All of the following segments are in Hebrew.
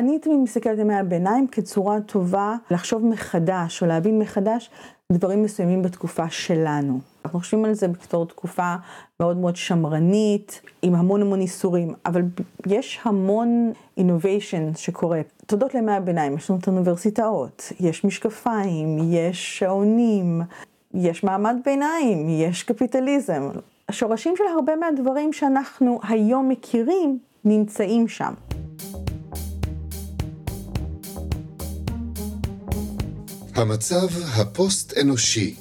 אני תמיד מסתכלת על ימי הביניים כצורה טובה לחשוב מחדש או להבין מחדש דברים מסוימים בתקופה שלנו. אנחנו חושבים על זה בתור תקופה מאוד מאוד שמרנית, עם המון המון איסורים, אבל יש המון innovation שקורה. תודות לימי הביניים, יש לנו את האוניברסיטאות, יש משקפיים, יש שעונים, יש מעמד ביניים, יש קפיטליזם. השורשים של הרבה מהדברים שאנחנו היום מכירים נמצאים שם. המצב הפוסט-אנושי,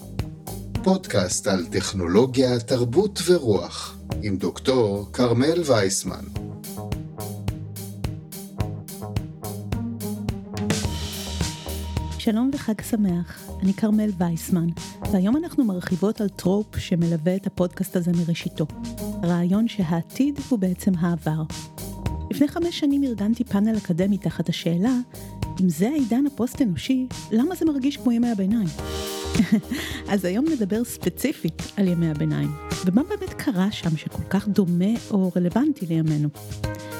פודקאסט על טכנולוגיה, תרבות ורוח, עם דוקטור כרמל וייסמן. שלום וחג שמח, אני כרמל וייסמן, והיום אנחנו מרחיבות על trope שמלווה את הפודקאסט הזה מראשיתו. רעיון שהעתיד הוא בעצם העבר. לפני חמש שנים ארגנתי פאנל אקדמי תחת השאלה אם זה העידן הפוסט-אנושי, למה זה מרגיש כמו ימי הביניים? אז היום נדבר ספציפית על ימי הביניים, ומה באמת קרה שם שכל כך דומה או רלוונטי לימינו.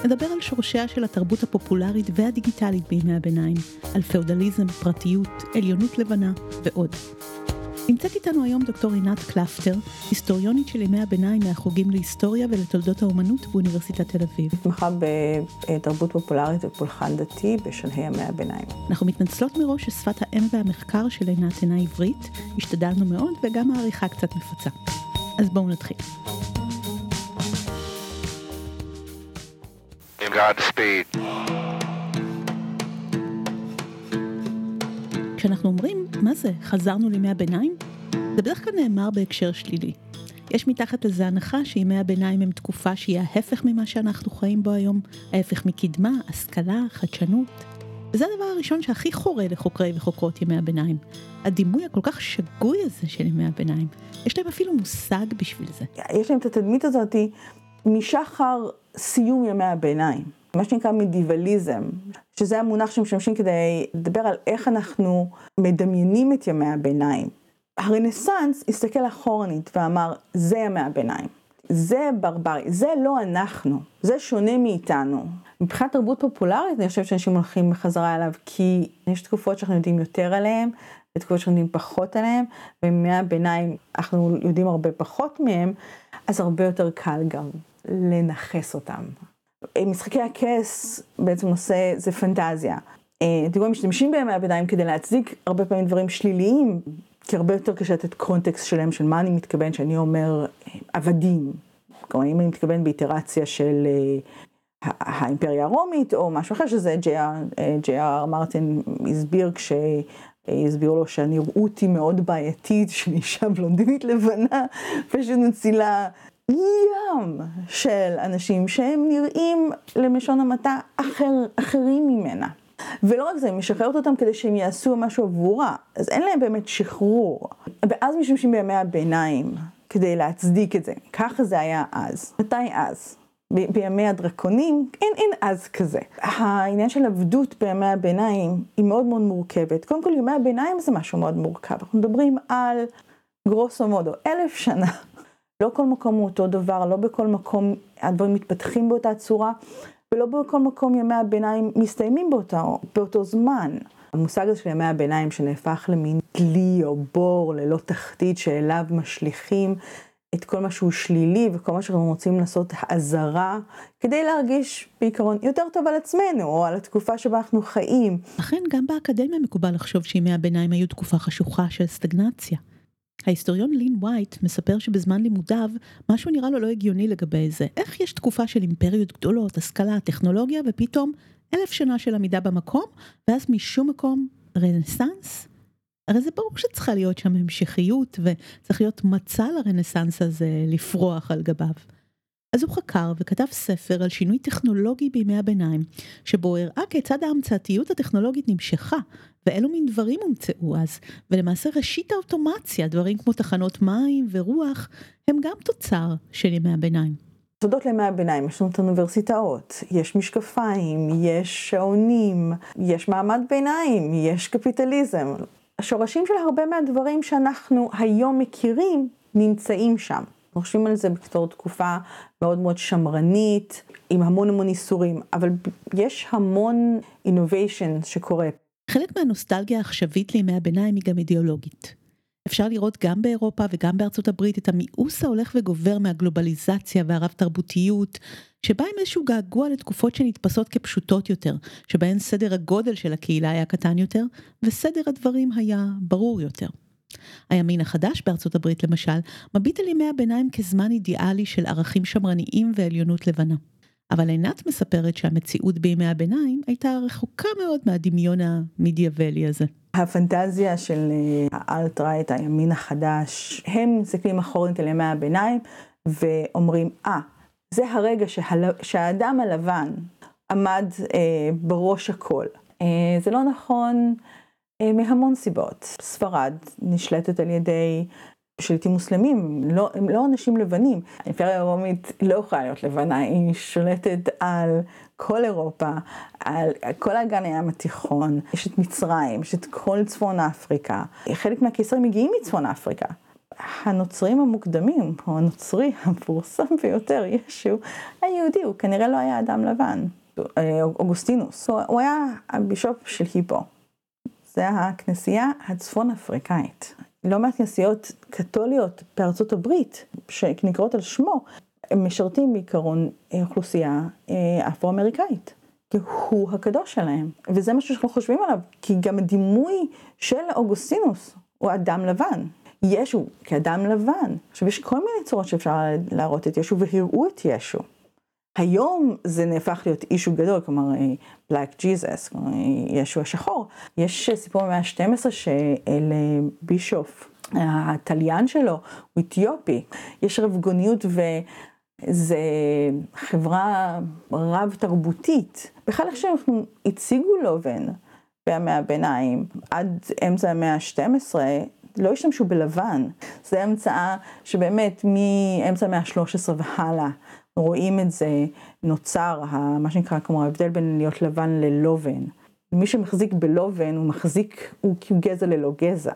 נדבר על שורשיה של התרבות הפופולרית והדיגיטלית בימי הביניים, על פאודליזם, פרטיות, עליונות לבנה ועוד. נמצאת איתנו היום דוקטור עינת קלפטר, היסטוריונית של ימי הביניים מהחוגים להיסטוריה ולתולדות האומנות באוניברסיטת תל אביב. מתמחה בתרבות פופולרית ופולחן דתי בשלהי ימי הביניים. אנחנו מתנצלות מראש ששפת האם והמחקר של עינת אינה עברית, השתדלנו מאוד וגם העריכה קצת מפצה. אז בואו נתחיל. Godspeed. כשאנחנו אומרים, מה זה, חזרנו לימי הביניים? זה בדרך כלל נאמר בהקשר שלילי. יש מתחת לזה הנחה שימי הביניים הם תקופה שהיא ההפך ממה שאנחנו חיים בו היום, ההפך מקדמה, השכלה, חדשנות. וזה הדבר הראשון שהכי חורה לחוקרי וחוקרות ימי הביניים. הדימוי הכל כך שגוי הזה של ימי הביניים. יש להם אפילו מושג בשביל זה. יש להם את התדמית הזאת משחר סיום ימי הביניים. מה שנקרא מדיבליזם, שזה המונח שמשמשים כדי לדבר על איך אנחנו מדמיינים את ימי הביניים. הרנסאנס הסתכל אחורנית ואמר, זה ימי הביניים. זה ברברי, זה לא אנחנו, זה שונה מאיתנו. מבחינת תרבות פופולרית, אני חושבת שאנשים הולכים בחזרה אליו, כי יש תקופות שאנחנו יודעים יותר עליהן, ותקופות שאנחנו יודעים פחות עליהן, ומימי הביניים אנחנו יודעים הרבה פחות מהם, אז הרבה יותר קל גם לנכס אותם. משחקי הכס בעצם נושא, זה פנטזיה. אתם רואים, משתמשים בימי הביניים כדי להצדיק הרבה פעמים דברים שליליים, כי הרבה יותר קשה לתת קונטקסט שלם של מה אני מתכוון שאני אומר עבדים. כלומר, אם אני מתכוון באיטרציה של האימפריה הרומית או משהו אחר, שזה ג'י.אר מרטין הסביר כש... הסבירו לו שהנראות היא מאוד בעייתית, של אישה בלונדינית לבנה, פשוט מצילה ים של אנשים שהם נראים למשון המעטה אחר, אחרים ממנה. ולא רק זה, היא משחררת אותם כדי שהם יעשו משהו עבורה, אז אין להם באמת שחרור. ואז משתמשים בימי הביניים כדי להצדיק את זה. ככה זה היה אז. מתי אז? ב- בימי הדרקונים, אין, אין אז כזה. העניין של עבדות בימי הביניים היא מאוד מאוד מורכבת. קודם כל, ימי הביניים זה משהו מאוד מורכב. אנחנו מדברים על גרוסו מודו, אלף שנה לא כל מקום הוא אותו דבר, לא בכל מקום הדברים מתפתחים באותה צורה, ולא בכל מקום ימי הביניים מסתיימים באותו, באותו זמן. המושג הזה של ימי הביניים שנהפך למין דלי או בור ללא תחתית שאליו משליכים את כל מה שהוא שלילי וכל מה שאנחנו רוצים לעשות האזהרה כדי להרגיש בעיקרון יותר טוב על עצמנו או על התקופה שבה אנחנו חיים. אכן גם באקדמיה מקובל לחשוב שימי הביניים היו תקופה חשוכה של סטגנציה. ההיסטוריון לין וייט מספר שבזמן לימודיו משהו נראה לו לא הגיוני לגבי זה. איך יש תקופה של אימפריות גדולות, השכלה, טכנולוגיה, ופתאום אלף שנה של עמידה במקום, ואז משום מקום רנסאנס? הרי זה ברור שצריכה להיות שם המשכיות, וצריך להיות מצע לרנסאנס הזה לפרוח על גביו. אז הוא חקר וכתב ספר על שינוי טכנולוגי בימי הביניים, שבו הראה כיצד ההמצאתיות הטכנולוגית נמשכה, ואילו מין דברים הומצאו אז, ולמעשה ראשית האוטומציה, דברים כמו תחנות מים ורוח, הם גם תוצר של ימי הביניים. תודות לימי הביניים, יש לנו את האוניברסיטאות, יש משקפיים, יש שעונים, יש מעמד ביניים, יש קפיטליזם. השורשים של הרבה מהדברים שאנחנו היום מכירים נמצאים שם. חושבים על זה בתור תקופה מאוד מאוד שמרנית, עם המון המון איסורים, אבל יש המון innovation שקורה. חלק מהנוסטלגיה העכשווית לימי הביניים היא גם אידיאולוגית. אפשר לראות גם באירופה וגם בארצות הברית את המיאוס ההולך וגובר מהגלובליזציה והרב תרבותיות, שבא עם איזשהו געגוע לתקופות שנתפסות כפשוטות יותר, שבהן סדר הגודל של הקהילה היה קטן יותר, וסדר הדברים היה ברור יותר. הימין החדש בארצות הברית למשל, מביט על ימי הביניים כזמן אידיאלי של ערכים שמרניים ועליונות לבנה. אבל עינת מספרת שהמציאות בימי הביניים הייתה רחוקה מאוד מהדמיון המדיאבלי הזה. הפנטזיה של אה, האלט-רייט, הימין החדש, הם מסתכלים אחורית על ימי הביניים ואומרים, אה, ah, זה הרגע שהל... שהאדם הלבן עמד אה, בראש הכל. אה, זה לא נכון אה, מהמון סיבות. ספרד נשלטת על ידי שליטים מוסלמים, לא, הם לא אנשים לבנים. האימפריה הרומית לא יכולה להיות לבנה, היא שולטת על כל אירופה, על כל אגן הים התיכון, יש את מצרים, יש את כל צפון אפריקה. חלק מהקיסרים מגיעים מצפון אפריקה. הנוצרים המוקדמים, או הנוצרי המפורסם ביותר, ישו, היהודי, הוא כנראה לא היה אדם לבן, אוגוסטינוס. הוא היה הבישופ של היפו. זה הכנסייה הצפון אפריקאית. לא מעט כנסיות קתוליות בארצות הברית, שנקראות על שמו, הם משרתים בעיקרון אוכלוסייה אה, אפרו-אמריקאית. כי הוא הקדוש שלהם, וזה משהו שאנחנו חושבים עליו, כי גם הדימוי של אוגוסטינוס הוא אדם לבן. ישו כאדם לבן. עכשיו יש כל מיני צורות שאפשר להראות את ישו והראו את ישו. היום זה נהפך להיות אישו גדול, כלומר Black Jesus, כלומר ישו השחור. יש סיפור במאה ה-12 שלבישוף, התליין שלו הוא אתיופי. יש רבגוניות וזה חברה רב תרבותית. בכלל איך שאנחנו הציגו לובן בימי הביניים, עד אמצע המאה ה-12, לא השתמשו בלבן. זו המצאה שבאמת מאמצע המאה ה-13 והלאה רואים את זה, נוצר מה שנקרא כמו ההבדל בין להיות לבן ללובן. מי שמחזיק בלובן הוא מחזיק, הוא כאילו גזע ללא גזע.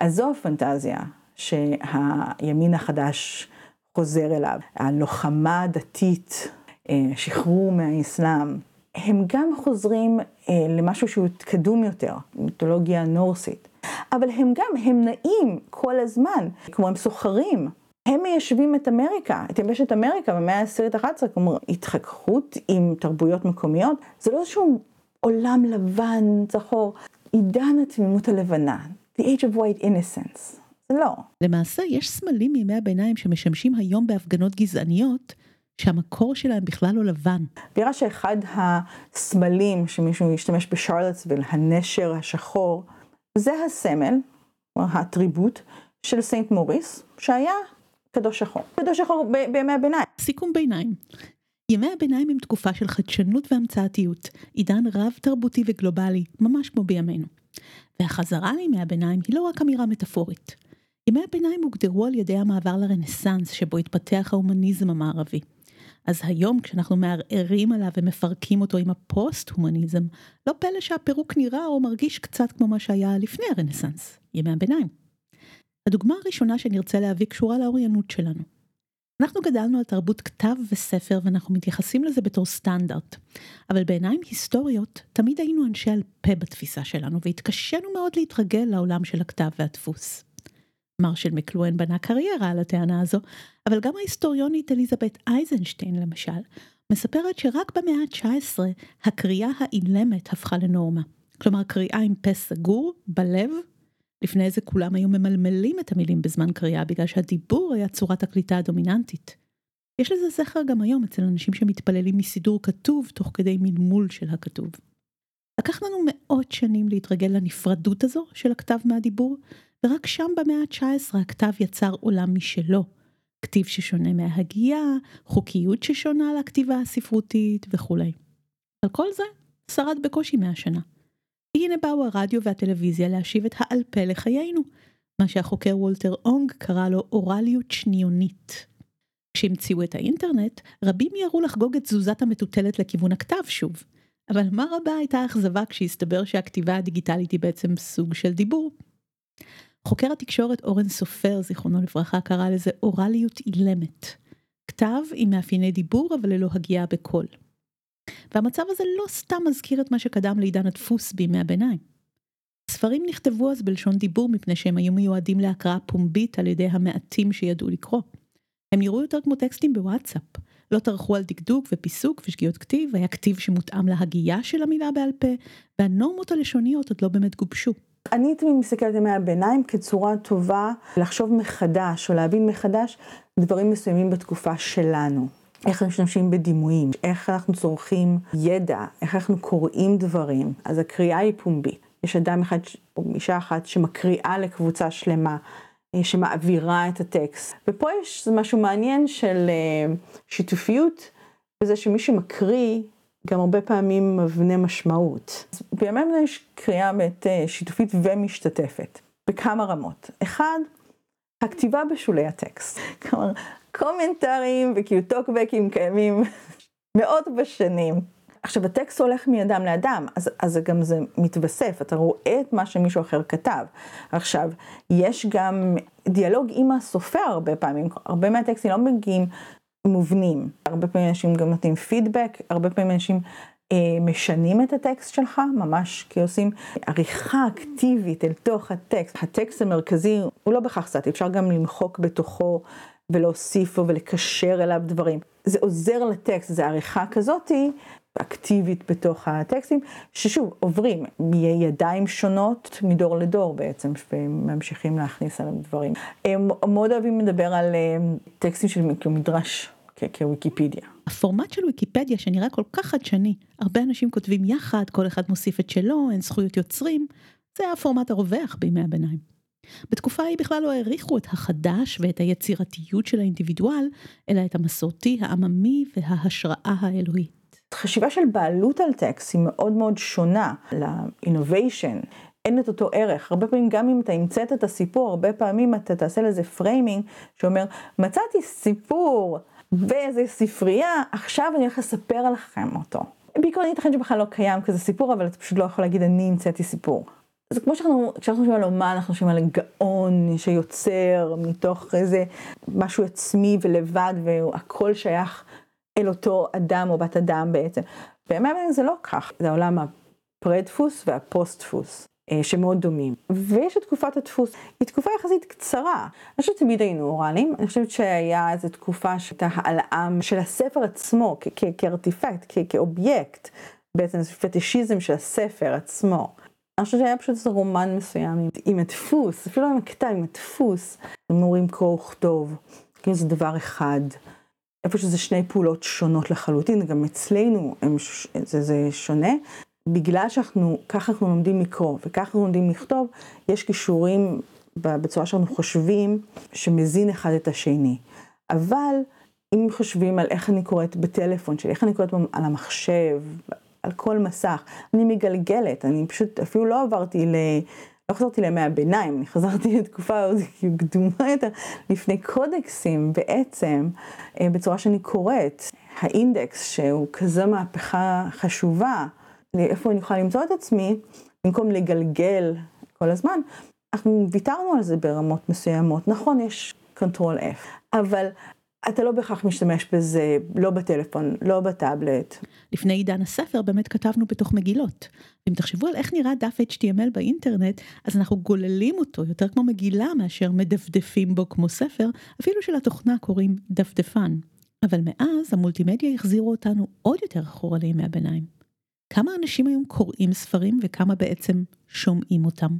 אז זו הפנטזיה שהימין החדש חוזר אליו. הלוחמה הדתית, אה, שחרור מהאסלאם, הם גם חוזרים אה, למשהו שהוא קדום יותר, מיתולוגיה נורסית. אבל הם גם, הם נעים כל הזמן, כמו הם סוחרים. הם מיישבים את אמריקה, את יבשת אמריקה במאה העשירית ה-11, כלומר התחככות עם תרבויות מקומיות, זה לא איזשהו עולם לבן, צחור, עידן התמימות הלבנה, the age of white innocence, זה לא. למעשה יש סמלים מימי הביניים שמשמשים היום בהפגנות גזעניות, שהמקור שלהם בכלל לא לבן. נראה שאחד הסמלים שמישהו השתמש בשרלטסוויל, הנשר השחור, זה הסמל, האטריבוט של סנט מוריס, שהיה קדוש שחור. קדוש שחור בימי הביניים. סיכום ביניים. ימי הביניים הם תקופה של חדשנות והמצאתיות, עידן רב תרבותי וגלובלי, ממש כמו בימינו. והחזרה לימי הביניים היא לא רק אמירה מטאפורית. ימי הביניים הוגדרו על ידי המעבר לרנסאנס שבו התפתח ההומניזם המערבי. אז היום כשאנחנו מערערים עליו ומפרקים אותו עם הפוסט-הומניזם, לא פלא שהפירוק נראה או מרגיש קצת כמו מה שהיה לפני הרנסאנס, ימי הביניים. הדוגמה הראשונה שנרצה להביא קשורה לאוריינות שלנו. אנחנו גדלנו על תרבות כתב וספר ואנחנו מתייחסים לזה בתור סטנדרט, אבל בעיניים היסטוריות תמיד היינו אנשי על פה בתפיסה שלנו והתקשינו מאוד להתרגל לעולם של הכתב והדפוס. מרשל מקלואן בנה קריירה על הטענה הזו, אבל גם ההיסטוריונית אליזבת אייזנשטיין למשל, מספרת שרק במאה ה-19 הקריאה האילמת הפכה לנורמה. כלומר קריאה עם פה סגור, בלב, לפני זה כולם היו ממלמלים את המילים בזמן קריאה בגלל שהדיבור היה צורת הקליטה הדומיננטית. יש לזה זכר גם היום אצל אנשים שמתפללים מסידור כתוב תוך כדי מלמול של הכתוב. לקח לנו מאות שנים להתרגל לנפרדות הזו של הכתב מהדיבור, ורק שם במאה ה-19 הכתב יצר עולם משלו. כתיב ששונה מההגייה, חוקיות ששונה לכתיבה הספרותית וכולי. על כל זה שרד בקושי מאה שנה. והנה באו הרדיו והטלוויזיה להשיב את העל פה לחיינו, מה שהחוקר וולטר אונג קרא לו אוראליות שניונית. כשהמציאו את האינטרנט, רבים מיהרו לחגוג את תזוזת המטוטלת לכיוון הכתב שוב. אבל מה רבה הייתה האכזבה כשהסתבר שהכתיבה הדיגיטלית היא בעצם סוג של דיבור. חוקר התקשורת אורן סופר, זיכרונו לברכה, קרא לזה אוראליות אילמת. כתב עם מאפייני דיבור אבל ללא הגיעה בקול. והמצב הזה לא סתם מזכיר את מה שקדם לעידן הדפוס בימי הביניים. ספרים נכתבו אז בלשון דיבור מפני שהם היו מיועדים להקראה פומבית על ידי המעטים שידעו לקרוא. הם נראו יותר כמו טקסטים בוואטסאפ, לא טרחו על דקדוק ופיסוק ושגיאות כתיב, היה כתיב שמותאם להגייה של המילה בעל פה, והנורמות הלשוניות עוד לא באמת גובשו. אני תמיד מסתכלת על ימי הביניים כצורה טובה לחשוב מחדש או להבין מחדש דברים מסוימים בתקופה שלנו. איך משתמשים בדימויים, איך אנחנו צורכים ידע, איך אנחנו קוראים דברים. אז הקריאה היא פומבית. יש אדם אחד או אישה אחת שמקריאה לקבוצה שלמה, אה, שמעבירה את הטקסט. ופה יש משהו מעניין של אה, שיתופיות, בזה שמי שמקריא גם הרבה פעמים מבנה משמעות. אז בימינו יש קריאה באמת אה, שיתופית ומשתתפת, בכמה רמות. אחד, הכתיבה בשולי הטקסט. כלומר, קומנטרים וכאילו טוקבקים קיימים מאות בשנים. עכשיו, הטקסט הולך מאדם לאדם, אז, אז גם זה מתווסף, אתה רואה את מה שמישהו אחר כתב. עכשיו, יש גם דיאלוג עם הסופר הרבה פעמים, הרבה מהטקסטים לא מגיעים מובנים. הרבה פעמים אנשים גם נותנים פידבק, הרבה פעמים אנשים אה, משנים את הטקסט שלך, ממש כי עושים עריכה אקטיבית אל תוך הטקסט. הטקסט המרכזי הוא לא בהכרח סטטי, אפשר גם למחוק בתוכו ולהוסיף בו ולקשר אליו דברים. זה עוזר לטקסט, זה עריכה כזאתי אקטיבית בתוך הטקסטים, ששוב, עוברים מידיים שונות מדור לדור בעצם, וממשיכים להכניס עליהם דברים. הם מאוד אוהבים לדבר על אה, טקסטים של מדרש כוויקיפדיה. הפורמט של ויקיפדיה שנראה כל כך חדשני, הרבה אנשים כותבים יחד, כל אחד מוסיף את שלו, אין זכויות יוצרים, זה הפורמט הרווח בימי הביניים. בתקופה ההיא בכלל לא העריכו את החדש ואת היצירתיות של האינדיבידואל, אלא את המסורתי, העממי וההשראה האלוהית. חשיבה של בעלות על טקסט היא מאוד מאוד שונה ל innovation. אין את אותו ערך. הרבה פעמים גם אם אתה המצאת את הסיפור, הרבה פעמים אתה תעשה לזה framing שאומר, מצאתי סיפור באיזה ספרייה, עכשיו אני הולך לספר לכם אותו. בעיקרון ייתכן שבכלל לא קיים כזה סיפור, אבל אתה פשוט לא יכול להגיד אני המצאתי סיפור. זה כמו שאנחנו, כשאנחנו חושבים על אומן, אנחנו חושבים על גאון שיוצר מתוך איזה משהו עצמי ולבד, והכל שייך אל אותו אדם או בת אדם בעצם. באמת זה לא כך, זה העולם הפרה-דפוס והפוסט-דפוס. אה, שמאוד דומים. ויש את תקופת הדפוס, היא תקופה יחסית קצרה. אני חושבת שתמיד היינו אוראליים, אני חושבת שהיה איזו תקופה שהייתה העלאה של הספר עצמו כארטיפקט, כאובייקט, בעצם פטישיזם של הספר עצמו. אני חושבת שהיה פשוט איזה רומן מסוים עם, עם הדפוס, אפילו עם הכתב, עם הדפוס. אמורים קרוא וכתוב, כאילו זה דבר אחד. איפה שזה שני פעולות שונות לחלוטין, גם אצלנו הם, זה, זה שונה. בגלל שאנחנו, ככה אנחנו לומדים לקרוא וככה אנחנו לומדים לכתוב, יש כישורים בצורה שאנחנו חושבים שמזין אחד את השני. אבל אם חושבים על איך אני קוראת בטלפון שלי, איך אני קוראת על המחשב, על כל מסך, אני מגלגלת, אני פשוט אפילו לא עברתי ל... לא חזרתי לימי הביניים, אני חזרתי לתקופה קדומה יותר, לפני קודקסים בעצם, אה, בצורה שאני קוראת. האינדקס, שהוא כזה מהפכה חשובה, איפה אני יכולה למצוא את עצמי, במקום לגלגל כל הזמן, אנחנו ויתרנו על זה ברמות מסוימות. נכון, יש control F, אבל אתה לא בהכרח משתמש בזה, לא בטלפון, לא בטאבלט. לפני עידן הספר באמת כתבנו בתוך מגילות. אם תחשבו על איך נראה דף HTML באינטרנט, אז אנחנו גוללים אותו יותר כמו מגילה מאשר מדפדפים בו כמו ספר, אפילו שלתוכנה קוראים דפדפן. אבל מאז המולטימדיה החזירו אותנו עוד יותר אחורה לימי הביניים. כמה אנשים היום קוראים ספרים וכמה בעצם שומעים אותם?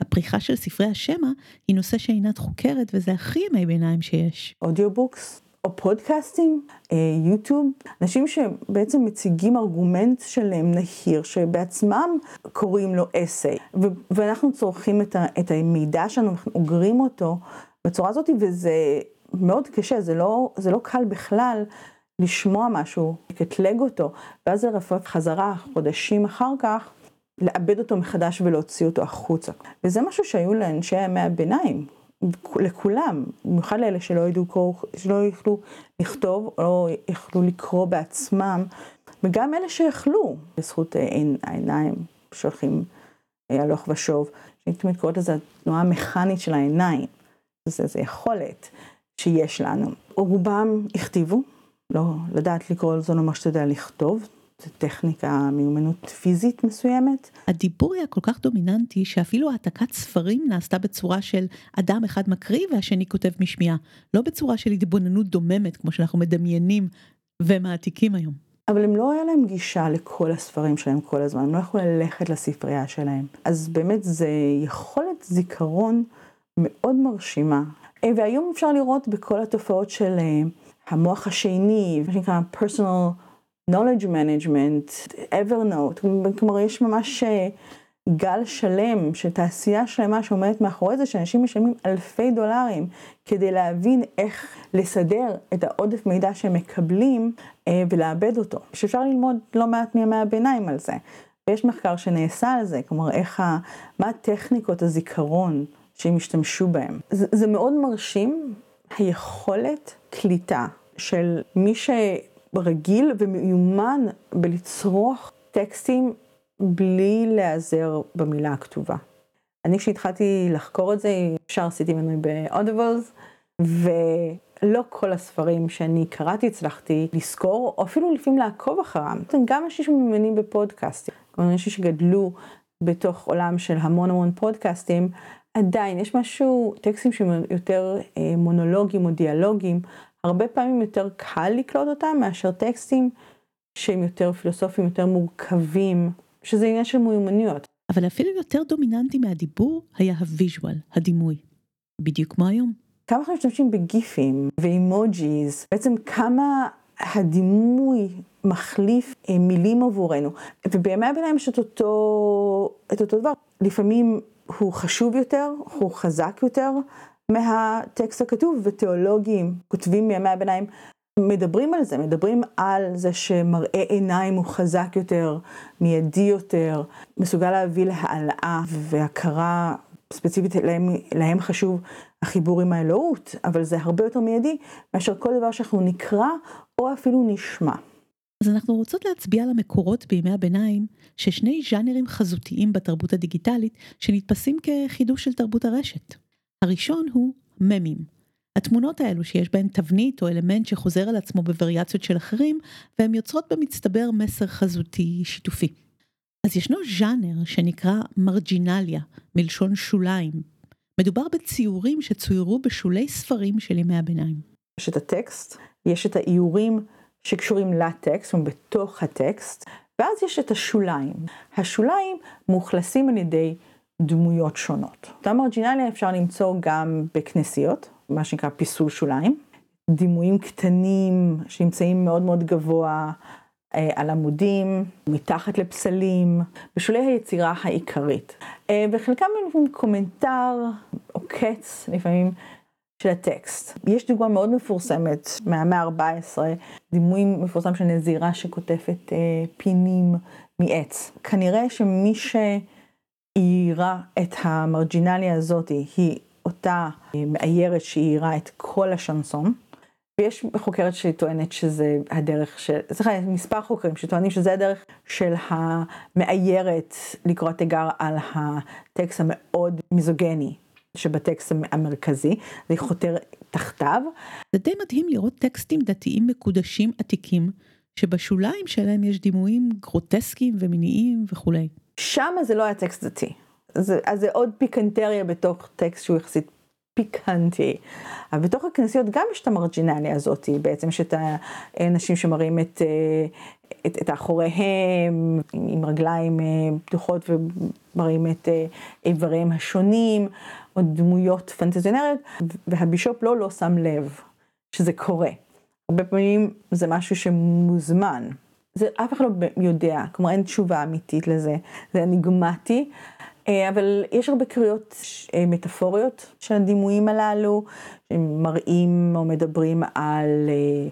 הפריחה של ספרי השמע היא נושא שעינת חוקרת וזה הכי ימי ביניים שיש. audiobooks או פודקאסטים, אה, יוטיוב, אנשים שבעצם מציגים ארגומנט שלהם נהיר, שבעצמם קוראים לו essay, ואנחנו צורכים את, ה- את המידע שלנו, אנחנו אוגרים אותו בצורה הזאת, וזה מאוד קשה, זה לא, זה לא קל בכלל. לשמוע משהו, לקטלג אותו, ואז לרפרף חזרה חודשים אחר כך, לאבד אותו מחדש ולהוציא אותו החוצה. וזה משהו שהיו לאנשי ימי הביניים, לכולם, במיוחד לאלה שלא ידעו קרוא, שלא יכלו לכתוב או לא יכלו לקרוא בעצמם, וגם אלה שיכלו, בזכות העיניים שהולכים הלוך ושוב, שאני תמיד קוראת לזה התנועה המכנית של העיניים. זה, זה יכולת שיש לנו. רובם הכתיבו, לא לדעת לקרוא זה לא אומר שאתה יודע לכתוב, טכניקה, מיומנות פיזית מסוימת. הדיבור היה כל כך דומיננטי שאפילו העתקת ספרים נעשתה בצורה של אדם אחד מקריא והשני כותב משמיעה, לא בצורה של התבוננות דוממת כמו שאנחנו מדמיינים ומעתיקים היום. אבל הם לא היה להם גישה לכל הספרים שלהם כל הזמן, הם לא יכלו ללכת לספרייה שלהם. אז באמת זה יכולת זיכרון מאוד מרשימה. והיום אפשר לראות בכל התופעות של אה, המוח השני, מה שנקרא personal knowledge management, evernote, כלומר יש ממש אה, גל שלם של תעשייה שלמה שעומדת מאחורי זה, שאנשים משלמים אלפי דולרים כדי להבין איך לסדר את העודף מידע שהם מקבלים אה, ולאבד אותו. שאפשר ללמוד לא מעט מימי הביניים על זה. ויש מחקר שנעשה על זה, כלומר איך ה... מה טכניקות הזיכרון שהם השתמשו בהם. זה, זה מאוד מרשים, היכולת קליטה של מי שרגיל ומיומן בלצרוך טקסטים בלי להיעזר במילה הכתובה. אני כשהתחלתי לחקור את זה, ישר עשיתי מנוי באודיבלס, ולא כל הספרים שאני קראתי הצלחתי לזכור, או אפילו לפעמים לעקוב אחרם. גם אנשים שמאמינים בפודקאסטים, כלומר אנשים שגדלו בתוך עולם של המון המון פודקאסטים, עדיין יש משהו, טקסטים שהם יותר אה, מונולוגיים או דיאלוגיים, הרבה פעמים יותר קל לקלוט אותם מאשר טקסטים שהם יותר פילוסופיים, יותר מורכבים, שזה עניין של מיומנויות. אבל אפילו יותר דומיננטי מהדיבור היה ה visual, הדימוי. בדיוק כמו היום. כמה אנחנו משתמשים ב GIFים ו emojis, בעצם כמה הדימוי מחליף אה, מילים עבורנו. ובימי הביניים יש את אותו, את אותו דבר. לפעמים הוא חשוב יותר, הוא חזק יותר מהטקסט הכתוב, ותיאולוגים כותבים מימי הביניים מדברים על זה, מדברים על זה שמראה עיניים הוא חזק יותר, מיידי יותר, מסוגל להביא להעלאה והכרה ספציפית להם, להם חשוב החיבור עם האלוהות, אבל זה הרבה יותר מיידי מאשר כל דבר שאנחנו נקרא או אפילו נשמע. אז אנחנו רוצות להצביע על המקורות בימי הביניים ששני ז'אנרים חזותיים בתרבות הדיגיטלית שנתפסים כחידוש של תרבות הרשת. הראשון הוא ממים. התמונות האלו שיש בהן תבנית או אלמנט שחוזר על עצמו בווריאציות של אחרים והן יוצרות במצטבר מסר חזותי שיתופי. אז ישנו ז'אנר שנקרא מרג'ינליה, מלשון שוליים. מדובר בציורים שצוירו בשולי ספרים של ימי הביניים. יש את הטקסט, יש את האיורים שקשורים לטקסט, או בתוך הטקסט, ואז יש את השוליים. השוליים מאוכלסים על ידי דמויות שונות. את המרג'ינליה אפשר למצוא גם בכנסיות, מה שנקרא פיסול שוליים, דימויים קטנים שנמצאים מאוד מאוד גבוה אה, על עמודים, מתחת לפסלים, בשולי היצירה העיקרית. אה, וחלקם הם קומנטר או קץ לפעמים של הטקסט. יש דוגמה מאוד מפורסמת מהמאה ה-14, דימוי מפורסם של נזירה שכותפת אה, פינים מעץ. כנראה שמי שאיירה את המרג'ינליה הזאת היא אותה אה, מאיירת שאיירה את כל השנסון. ויש חוקרת שטוענת שזה הדרך של, סליחה, מספר חוקרים שטוענים שזה הדרך של המאיירת לקרוא תיגר על הטקסט המאוד מיזוגני שבטקסט המרכזי, זה חותר תחתיו. זה די מדהים לראות טקסטים דתיים מקודשים עתיקים, שבשוליים שלהם יש דימויים גרוטסקיים ומיניים וכולי. שם זה לא היה טקסט דתי. זה, אז זה עוד פיקנטריה בתוך טקסט שהוא יחסית פיקנטי. אבל בתוך הכנסיות גם יש את המרג'ינליה הזאת, בעצם יש את האנשים שמראים את, אה, את, את האחוריהם עם רגליים אה, פתוחות ומראים את אה, איבריהם השונים, או דמויות פנטזיונריות, והבישופ לא לא שם לב שזה קורה. הרבה פעמים זה משהו שמוזמן. זה אף אחד לא יודע, כלומר אין תשובה אמיתית לזה, זה אניגמטי, אה, אבל יש הרבה קריאות אה, מטאפוריות של הדימויים הללו, מראים או מדברים על אה,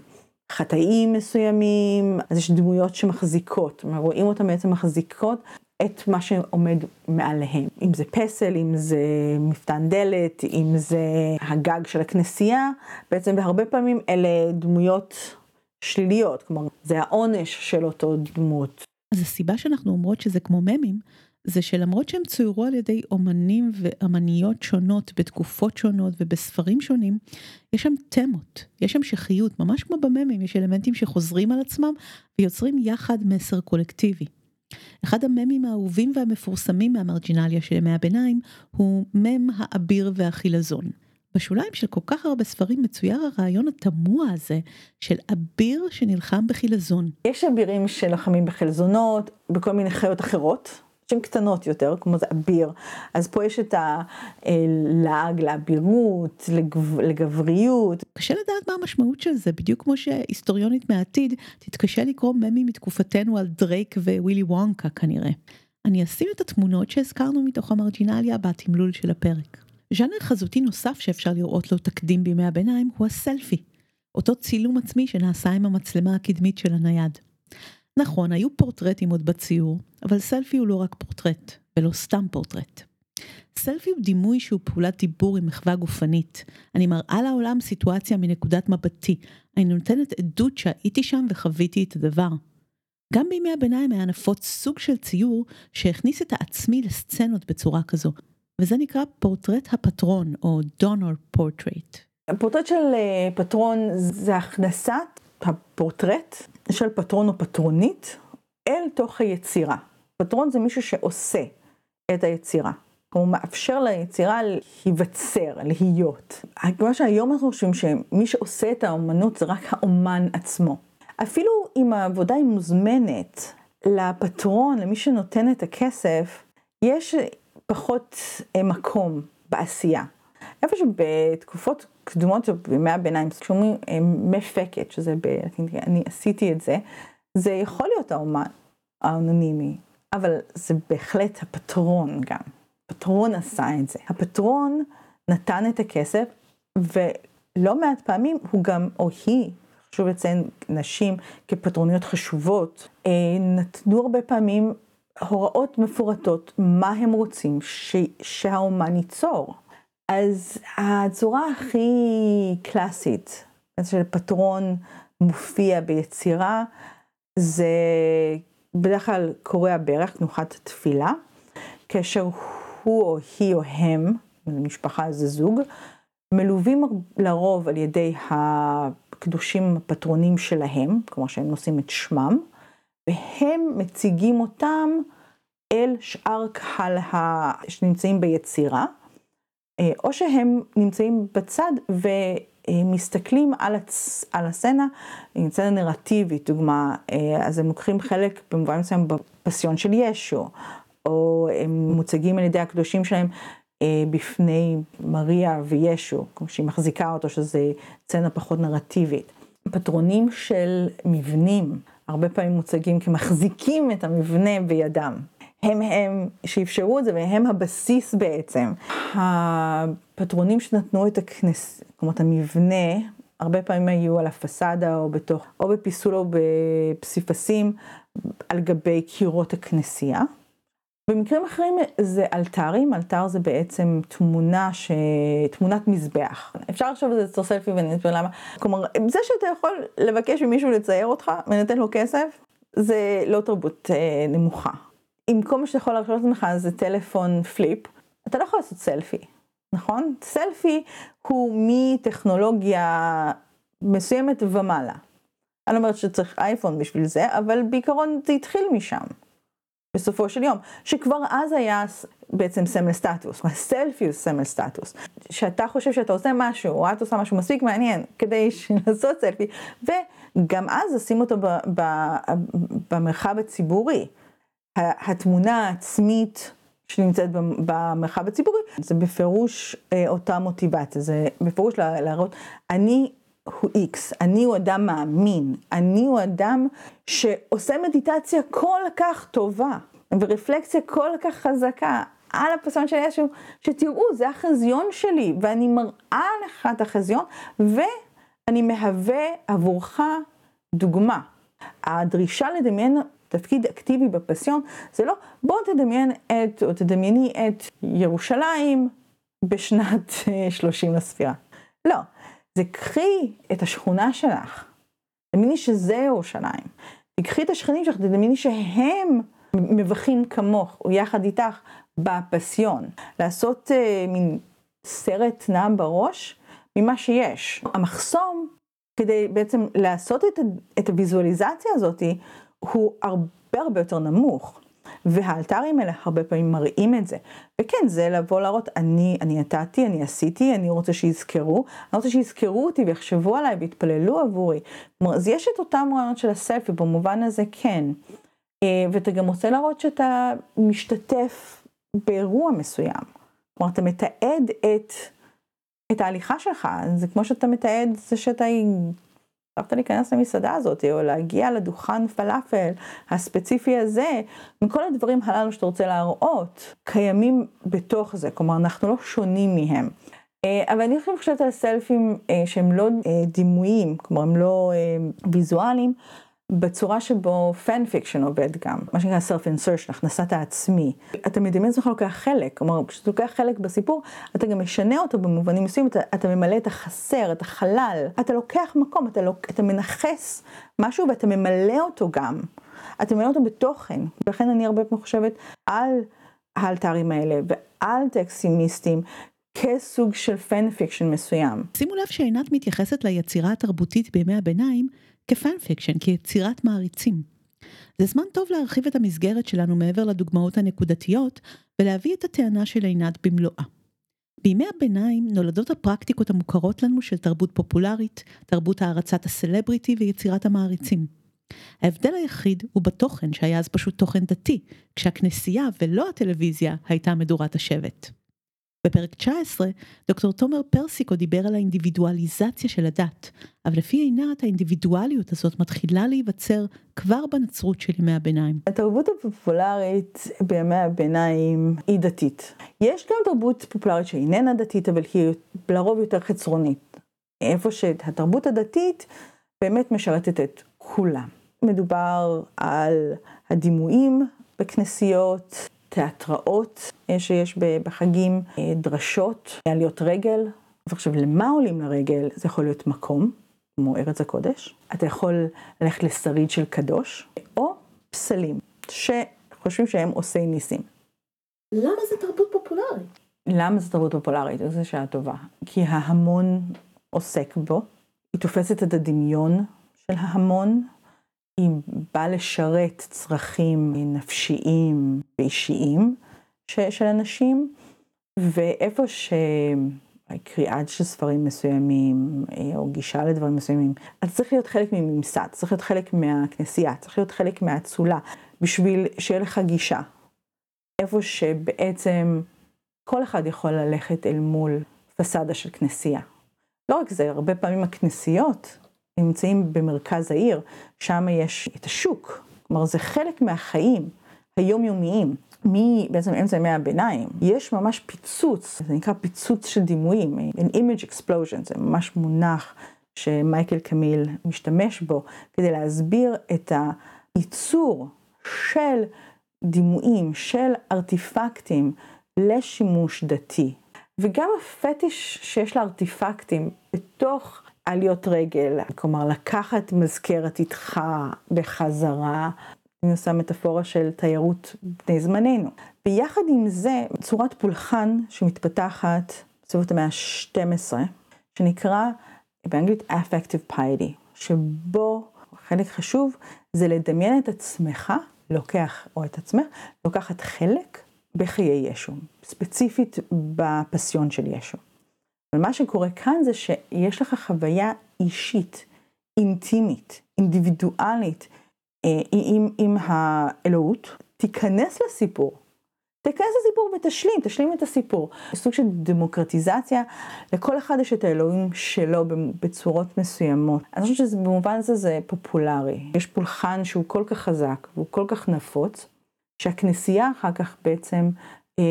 חטאים מסוימים, אז יש דמויות שמחזיקות, רואים אותן בעצם מחזיקות את מה שעומד מעליהם. אם זה פסל, אם זה מפתן דלת, אם זה הגג של הכנסייה, בעצם בהרבה פעמים אלה דמויות שליליות, כלומר זה העונש של אותו דמות. אז הסיבה שאנחנו אומרות שזה כמו ממים, זה שלמרות שהם צוירו על ידי אומנים ואמניות שונות בתקופות שונות ובספרים שונים, יש שם תמות, יש שם שכיות, ממש כמו בממים, יש אלמנטים שחוזרים על עצמם ויוצרים יחד מסר קולקטיבי. אחד הממים האהובים והמפורסמים מהמרג'ינליה של ימי הביניים הוא מם האביר והחילזון. בשוליים של כל כך הרבה ספרים מצויר הרעיון התמוה הזה של אביר שנלחם בחילזון. יש אבירים שלוחמים בחלזונות, בכל מיני חיות אחרות, שהן קטנות יותר, כמו זה אביר. אז פה יש את הלעג לאבירות, לגב, לגבריות. קשה לדעת מה המשמעות של זה, בדיוק כמו שהיסטוריונית מהעתיד תתקשה לקרוא ממים מתקופתנו על דרייק ווילי וונקה כנראה. אני אשים את התמונות שהזכרנו מתוך המרג'ינליה בתמלול של הפרק. ז'אנר חזותי נוסף שאפשר לראות לו תקדים בימי הביניים הוא הסלפי, אותו צילום עצמי שנעשה עם המצלמה הקדמית של הנייד. נכון, היו פורטרטים עוד בציור, אבל סלפי הוא לא רק פורטרט, ולא סתם פורטרט. סלפי הוא דימוי שהוא פעולת דיבור עם מחווה גופנית. אני מראה לעולם סיטואציה מנקודת מבטי. אני נותנת עדות שהייתי שם וחוויתי את הדבר. גם בימי הביניים היה נפוץ סוג של ציור שהכניס את העצמי לסצנות בצורה כזו, וזה נקרא פורטרט הפטרון, או דונור פורטרט. הפורטרט של אה, פטרון זה הכנסת הפורטרט של פטרון או פטרונית אל תוך היצירה. פטרון זה מישהו שעושה את היצירה. הוא מאפשר ליצירה להיווצר, להיות. כמו שהיום אנחנו חושבים שמי שעושה את האומנות זה רק האומן עצמו. אפילו אם העבודה היא מוזמנת לפטרון, למי שנותן את הכסף, יש פחות אה, מקום בעשייה. איפה שבתקופות קדומות בימי הביניים, כשאומרים אה, מפקת, שזה, ב, אני עשיתי את זה, זה יכול להיות האומן האנונימי, אבל זה בהחלט הפטרון גם. הפטרון עשה את זה. הפטרון נתן את הכסף, ולא מעט פעמים הוא גם, או היא, חשוב לציין נשים כפטרוניות חשובות, אה, נתנו הרבה פעמים הוראות מפורטות מה הם רוצים ש, שהאומן ייצור. אז הצורה הכי קלאסית של פטרון מופיע ביצירה זה בדרך כלל קורע ברך, תנוחת תפילה, כאשר הוא או היא או הם, משפחה זה זוג, מלווים לרוב על ידי הקדושים הפטרונים שלהם, כלומר שהם נושאים את שמם, והם מציגים אותם אל שאר קהל שנמצאים ביצירה, אה, או שהם נמצאים בצד ומסתכלים על, הצ... על הסצנה, סצנה נרטיבית, דוגמה, אה, אז הם לוקחים חלק במובן מסוים בפסיון של ישו, או הם מוצגים על ידי הקדושים שלהם אה, בפני מריה וישו, כמו שהיא מחזיקה אותו, שזה סצנה פחות נרטיבית. פטרונים של מבנים, הרבה פעמים מוצגים כמחזיקים את המבנה בידם. הם הם שאפשרו את זה והם הבסיס בעצם. הפטרונים שנתנו את הכנס, כלומר את המבנה, הרבה פעמים היו על הפסאדה או בתוך, או בפיסול או בפסיפסים על גבי קירות הכנסייה. במקרים אחרים זה אלתרים, אלתר זה בעצם תמונה, ש... תמונת מזבח. אפשר לחשוב על זה אצל סלפי ואני אסביר למה. כלומר, זה שאתה יכול לבקש ממישהו לצייר אותך ונותן לו כסף, זה לא תרבות אה, נמוכה. אם כל מה שאתה יכול להרשות לעצמך זה טלפון פליפ, אתה לא יכול לעשות סלפי, נכון? סלפי הוא מטכנולוגיה מסוימת ומעלה. אני לא אומרת שצריך אייפון בשביל זה, אבל בעיקרון זה התחיל משם. בסופו של יום, שכבר אז היה בעצם סמל סטטוס, הסלפי הוא סמל סטטוס. שאתה חושב שאתה עושה משהו, או את עושה משהו מספיק מעניין כדי לעשות סלפי, וגם אז לשים אותו ב, ב, במרחב הציבורי. התמונה העצמית שנמצאת במרחב הציבורי, זה בפירוש אה, אותה מוטיבציה, זה בפירוש להראות, אני הוא איקס, אני הוא אדם מאמין, אני הוא אדם שעושה מדיטציה כל כך טובה, ורפלקציה כל כך חזקה על הפסון של ישו, שתראו, זה החזיון שלי, ואני מראה לך את החזיון, ואני מהווה עבורך דוגמה. הדרישה לדמיין תפקיד אקטיבי בפסיון, זה לא בוא תדמיין את, או תדמייני את ירושלים בשנת 30 אה, לספירה. לא, זה קחי את השכונה שלך, תדמייני שזה ירושלים. תקחי את השכנים שלך, תדמייני שהם מבכים כמוך, או יחד איתך, בפסיון. לעשות אה, מין סרט נעם בראש ממה שיש. המחסום כדי בעצם לעשות את, את הוויזואליזציה הזאת הוא הרבה הרבה יותר נמוך. והאלתרים האלה הרבה פעמים מראים את זה. וכן, זה לבוא להראות, אני, אני נתתי, אני עשיתי, אני רוצה שיזכרו, אני רוצה שיזכרו אותי ויחשבו עליי ויתפללו עבורי. אז יש את אותם רעיונות של הסלפי, במובן הזה כן. אה, ואתה גם רוצה להראות שאתה משתתף באירוע מסוים. כלומר, אתה מתעד את, את ההליכה שלך, זה כמו שאתה מתעד זה שאתה הצלחת להיכנס למסעדה הזאת, או להגיע לדוכן פלאפל הספציפי הזה, מכל הדברים הללו שאתה רוצה להראות, קיימים בתוך זה, כלומר אנחנו לא שונים מהם. אה, אבל אני חושבת על selfים אה, שהם לא אה, דימויים, כלומר הם לא ויזואליים, בצורה שבו fan fiction עובד גם, מה שנקרא self-insertion, הכנסת העצמי. אתה מדמיין עצמך לוקח חלק, כלומר כשאתה לוקח חלק בסיפור, אתה גם משנה אותו במובנים מסוימים, אתה, אתה ממלא את החסר, את החלל, אתה לוקח מקום, אתה, לוק, אתה מנכס משהו ואתה ממלא אותו גם. אתה ממלא אותו בתוכן, ולכן אני הרבה פעמים חושבת על האלתרים האלה ועל טקסטים מיסטיים. כסוג של fan fiction מסוים. שימו לב שעינת מתייחסת ליצירה התרבותית בימי הביניים כ fan fiction, כיצירת מעריצים. זה זמן טוב להרחיב את המסגרת שלנו מעבר לדוגמאות הנקודתיות ולהביא את הטענה של עינת במלואה. בימי הביניים נולדות הפרקטיקות המוכרות לנו של תרבות פופולרית, תרבות הערצת הסלבריטי ויצירת המעריצים. ההבדל היחיד הוא בתוכן שהיה אז פשוט תוכן דתי, כשהכנסייה ולא הטלוויזיה הייתה מדורת השבט. בפרק 19, דוקטור תומר פרסיקו דיבר על האינדיבידואליזציה של הדת, אבל לפי עינת האינדיבידואליות הזאת מתחילה להיווצר כבר בנצרות של ימי הביניים. התרבות הפופולרית בימי הביניים היא דתית. יש גם תרבות פופולרית שאיננה דתית, אבל היא לרוב יותר חצרונית. איפה שהתרבות הדתית באמת משרתת את כולם. מדובר על הדימויים בכנסיות, תיאטראות אה, שיש בחגים, אה, דרשות, עליות רגל. ועכשיו, למה עולים לרגל? זה יכול להיות מקום, כמו ארץ הקודש. אתה יכול ללכת לשריד של קדוש, או פסלים, שחושבים שהם עושי ניסים. למה זה תרבות פופולרית? למה זה תרבות פופולרית? זו שאלה טובה. כי ההמון עוסק בו, היא תופסת את הדמיון של ההמון, היא באה לשרת צרכים נפשיים ואישיים של אנשים, ואיפה שקריאה של ספרים מסוימים, או גישה לדברים מסוימים, אז צריך להיות חלק מממסד, צריך להיות חלק מהכנסייה, צריך להיות חלק מהאצולה, בשביל שיהיה לך גישה. איפה שבעצם כל אחד יכול ללכת אל מול פסאדה של כנסייה. לא רק זה, הרבה פעמים הכנסיות נמצאים במרכז העיר, שם יש את השוק, כלומר זה חלק מהחיים היומיומיים, מבעצם אמצע ימי הביניים, יש ממש פיצוץ, זה נקרא פיצוץ של דימויים, an image explosion, זה ממש מונח שמייקל קמיל משתמש בו כדי להסביר את הייצור של דימויים, של ארטיפקטים לשימוש דתי. וגם הפטיש שיש לארטיפקטים בתוך עליות רגל, כלומר לקחת מזכרת איתך בחזרה, אני עושה מטאפורה של תיירות בני זמננו. ביחד עם זה, צורת פולחן שמתפתחת בסביבות המאה ה-12, שנקרא באנגלית affective piety, שבו חלק חשוב זה לדמיין את עצמך, לוקח, או את עצמך, לוקחת חלק בחיי ישו, ספציפית בפסיון של ישו. אבל מה שקורה כאן זה שיש לך חוויה אישית, אינטימית, אינדיבידואלית, אה, עם, עם האלוהות, תיכנס לסיפור. תיכנס לסיפור ותשלים, תשלים את הסיפור. סוג של דמוקרטיזציה, לכל אחד יש את האלוהים שלו בצורות מסוימות. אני חושבת שבמובן הזה זה פופולרי. יש פולחן שהוא כל כך חזק והוא כל כך נפוץ, שהכנסייה אחר כך בעצם אה,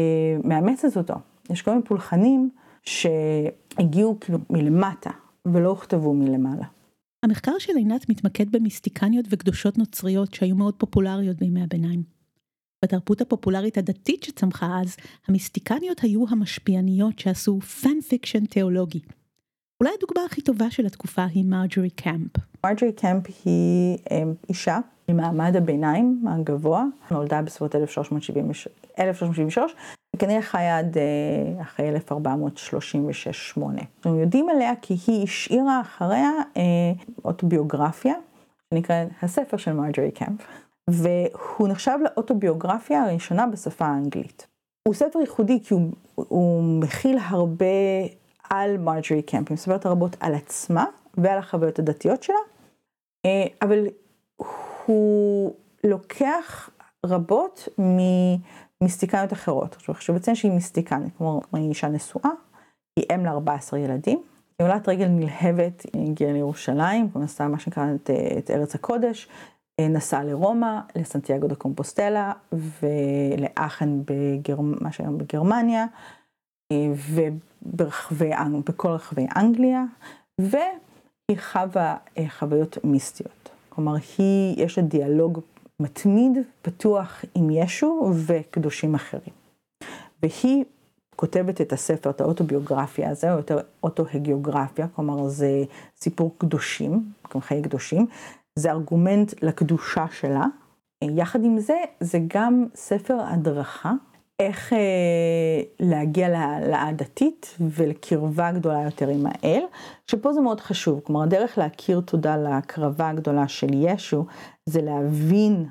מאמצת אותו. יש כל מיני פולחנים שהגיעו כאילו מלמטה ולא הוכתבו מלמעלה. המחקר של עינת מתמקד במיסטיקניות וקדושות נוצריות שהיו מאוד פופולריות בימי הביניים. בתרבות הפופולרית הדתית שצמחה אז, המיסטיקניות היו המשפיעניות שעשו fan fiction תיאולוגי. אולי הדוגמה הכי טובה של התקופה היא מרג'רי קמפ. מרג'רי קמפ היא אמ, אישה ממעמד הביניים הגבוה, נולדה בסביבות 1373, וכנראה חיה עד אחרי 1436-8. אנחנו יודעים עליה כי היא השאירה אחריה אה, אוטוביוגרפיה, שנקרא הספר של מרג'רי קמפ, והוא נחשב לאוטוביוגרפיה הראשונה בשפה האנגלית. הוא ספר ייחודי כי הוא, הוא מכיל הרבה על מרג'רי קמפ, היא מספרת רבות על עצמה ועל החוויות הדתיות שלה, אה, אבל הוא לוקח רבות ממיסטיקניות אחרות. עכשיו חשוב לציין שהיא מיסטיקנית, כלומר היא אישה נשואה, היא אם ל-14 ילדים, היא עולת רגל נלהבת, היא הגיעה לירושלים, נסעה מה שנקרא את, את ארץ הקודש, נסעה לרומא, לסנטיאגו דה קומפוסטלה ולאחן בגר... מה שהיום בגרמניה, וברחבי, בכל רחבי אנגליה, והיא חווה חוויות מיסטיות. כלומר, היא, יש לה דיאלוג מתמיד, פתוח עם ישו וקדושים אחרים. והיא כותבת את הספר, את האוטוביוגרפיה הזה, או יותר אוטו-הגיוגרפיה, כלומר זה סיפור קדושים, חיי קדושים, זה ארגומנט לקדושה שלה. יחד עם זה, זה גם ספר הדרכה, איך אה, להגיע להעלאה דתית ולקרבה גדולה יותר עם האל, שפה זה מאוד חשוב, כלומר הדרך להכיר תודה להקרבה הגדולה של ישו, זה להבין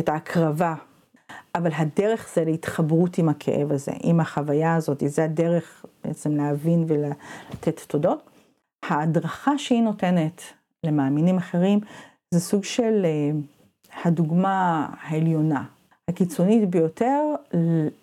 את ההקרבה, אבל הדרך זה להתחברות עם הכאב הזה, עם החוויה הזאת, זה הדרך בעצם להבין ולתת תודות. ההדרכה שהיא נותנת למאמינים אחרים, זה סוג של אה, הדוגמה העליונה, הקיצונית ביותר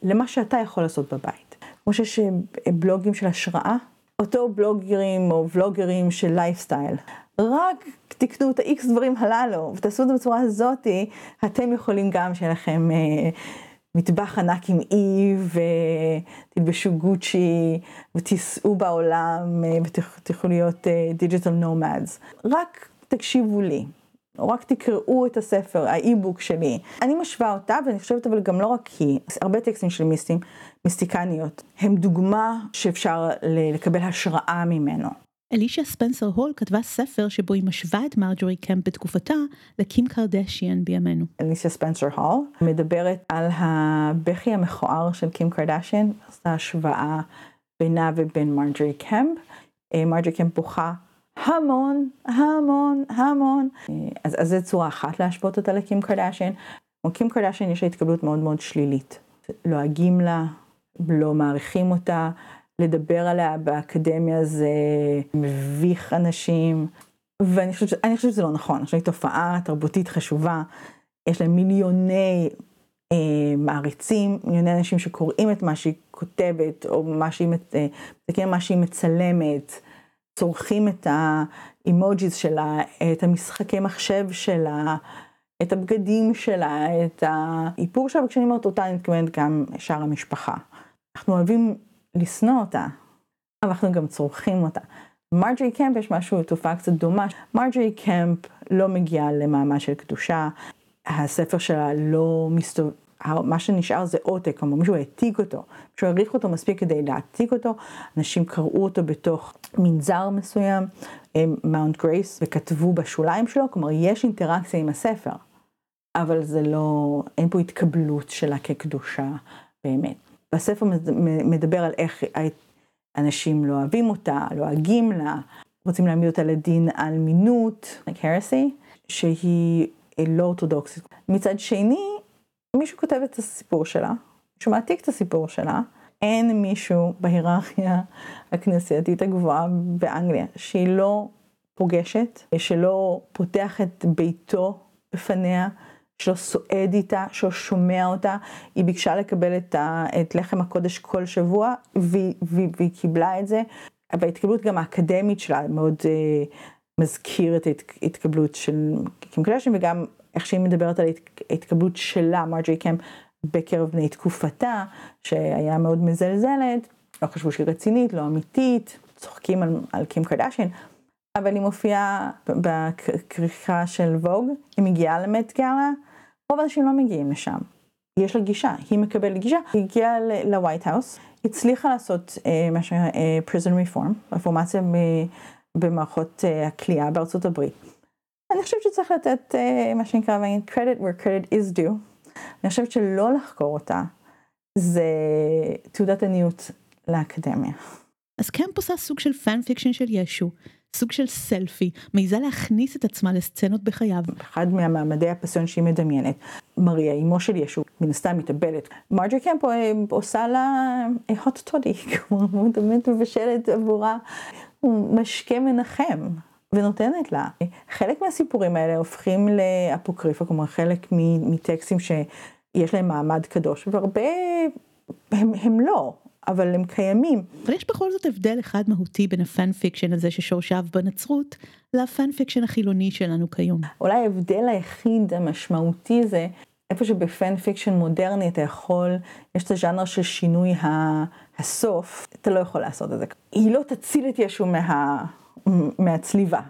למה שאתה יכול לעשות בבית. כמו שיש אה, בלוגים של השראה, אותו בלוגרים או ולוגרים של לייפסטייל. רק תקנו את ה-X דברים הללו ותעשו את זה בצורה הזאתי, אתם יכולים גם שיהיה לכם אה, מטבח ענק עם אי ותלבשו גוצ'י ותיסעו בעולם אה, ותוכלו להיות digital uh, nomads. רק תקשיבו לי. או רק תקראו את הספר, ה e-book שלי. אני משווה אותה, ואני חושבת אבל גם לא רק היא, הרבה טקסטים של מיסטים, מיסטיקניות, הם דוגמה שאפשר לקבל השראה ממנו. אלישה ספנסר הול כתבה ספר שבו היא משווה את מרג'ורי קמפ בתקופתה לקים קרדשיאן בימינו. אלישה ספנסר הול מדברת על הבכי המכוער של קים קרדשיאן, עושה השוואה בינה ובין מרג'ורי קמפ. אה, מרג'ורי קמפ בוכה המון, המון, המון. אז, אז זו צורה אחת להשוות אותה לקים קרדשיין. כמו קים קרדשיין יש לה התקבלות מאוד מאוד שלילית. לועגים לה, לא מעריכים אותה, לדבר עליה באקדמיה זה מביך אנשים, ואני חושבת, חושבת שזה לא נכון, אני חושבת תופעה תרבותית חשובה, יש להם מיליוני אה, מעריצים, מיליוני אנשים שקוראים את מה שהיא כותבת, או מה שהיא, אה, מה שהיא מצלמת. צורכים את האימוג'יז שלה, את המשחקי מחשב שלה, את הבגדים שלה, את האיפור שלה, וכשאני אומרת אותה אני מתכוונת גם שאר המשפחה. אנחנו אוהבים לשנוא אותה, אבל אנחנו גם צורכים אותה. מרג'רי קמפ יש משהו, תופעה קצת דומה. מרג'רי קמפ לא מגיעה למעמד של קדושה, הספר שלה לא מסתובב, מה שנשאר זה עותק, כלומר מישהו העתיק אותו, מישהו העריך אותו מספיק כדי להעתיק אותו, אנשים קראו אותו בתוך מנזר מסוים, מאונט גרייס, וכתבו בשוליים שלו, כלומר יש אינטראקציה עם הספר, אבל זה לא, אין פה התקבלות שלה כקדושה באמת. הספר מדבר על איך אנשים לא אוהבים אותה, לועגים לא לה, רוצים להעמיד אותה לדין על מינות, like heresy, שהיא לא אורתודוקסית. מצד שני, מישהו כותב את הסיפור שלה, מישהו מעתיק את הסיפור שלה, אין מישהו בהיררכיה הכנסייתית הגבוהה באנגליה שהיא לא פוגשת, שלא פותח את ביתו בפניה, שלא סועד איתה, שלא שומע אותה. היא ביקשה לקבל את, ה, את לחם הקודש כל שבוע, והיא, והיא, והיא קיבלה את זה. וההתקבלות גם האקדמית שלה מאוד uh, מזכיר את ההתקבלות של קים קלשן, וגם איך שהיא מדברת על ההתקבלות שלה, מרג'י קמפ, בקרב בני תקופתה, שהיה מאוד מזלזלת, לא חשבו שהיא רצינית, לא אמיתית, צוחקים על, על קים קרדשיין, אבל היא מופיעה בכריכה של ווג, היא מגיעה למט גאלה, רוב האנשים לא מגיעים לשם. יש לה גישה, היא מקבלת גישה, היא הגיעה ל White House, הצליחה לעשות אה, מה שנקרא אה, prison reform, רפורמציה במערכות אה, הכליאה בארצות הברית. אני חושבת שצריך לתת uh, מה שנקרא credit where credit is due. אני חושבת שלא לחקור אותה זה תעודת עניות לאקדמיה. אז קמפ עושה סוג של fan fiction של ישו, סוג של סלפי, מעיזה להכניס את עצמה לסצנות בחייו. אחד מהמעמדי הפסיון שהיא מדמיינת, מריה, אמו של ישו, מן הסתם מתאבלת. מרג'י קמפ אה, עושה לה hot טודי, כלומר, הוא באמת מבשלת עבורה משקה מנחם. ונותנת לה. חלק מהסיפורים האלה הופכים לאפוקריפה, כלומר חלק מטקסטים שיש להם מעמד קדוש, והרבה הם, הם לא, אבל הם קיימים. אבל יש בכל זאת הבדל אחד מהותי בין ה fan fiction הזה ששורשיו בנצרות, ל fan fiction החילוני שלנו כיום. אולי ההבדל היחיד המשמעותי זה איפה שב fan fiction מודרני אתה יכול, יש את הז'אנר של שינוי הסוף, אתה לא יכול לעשות את זה. היא לא תציל את ישו מה, מהצליבה,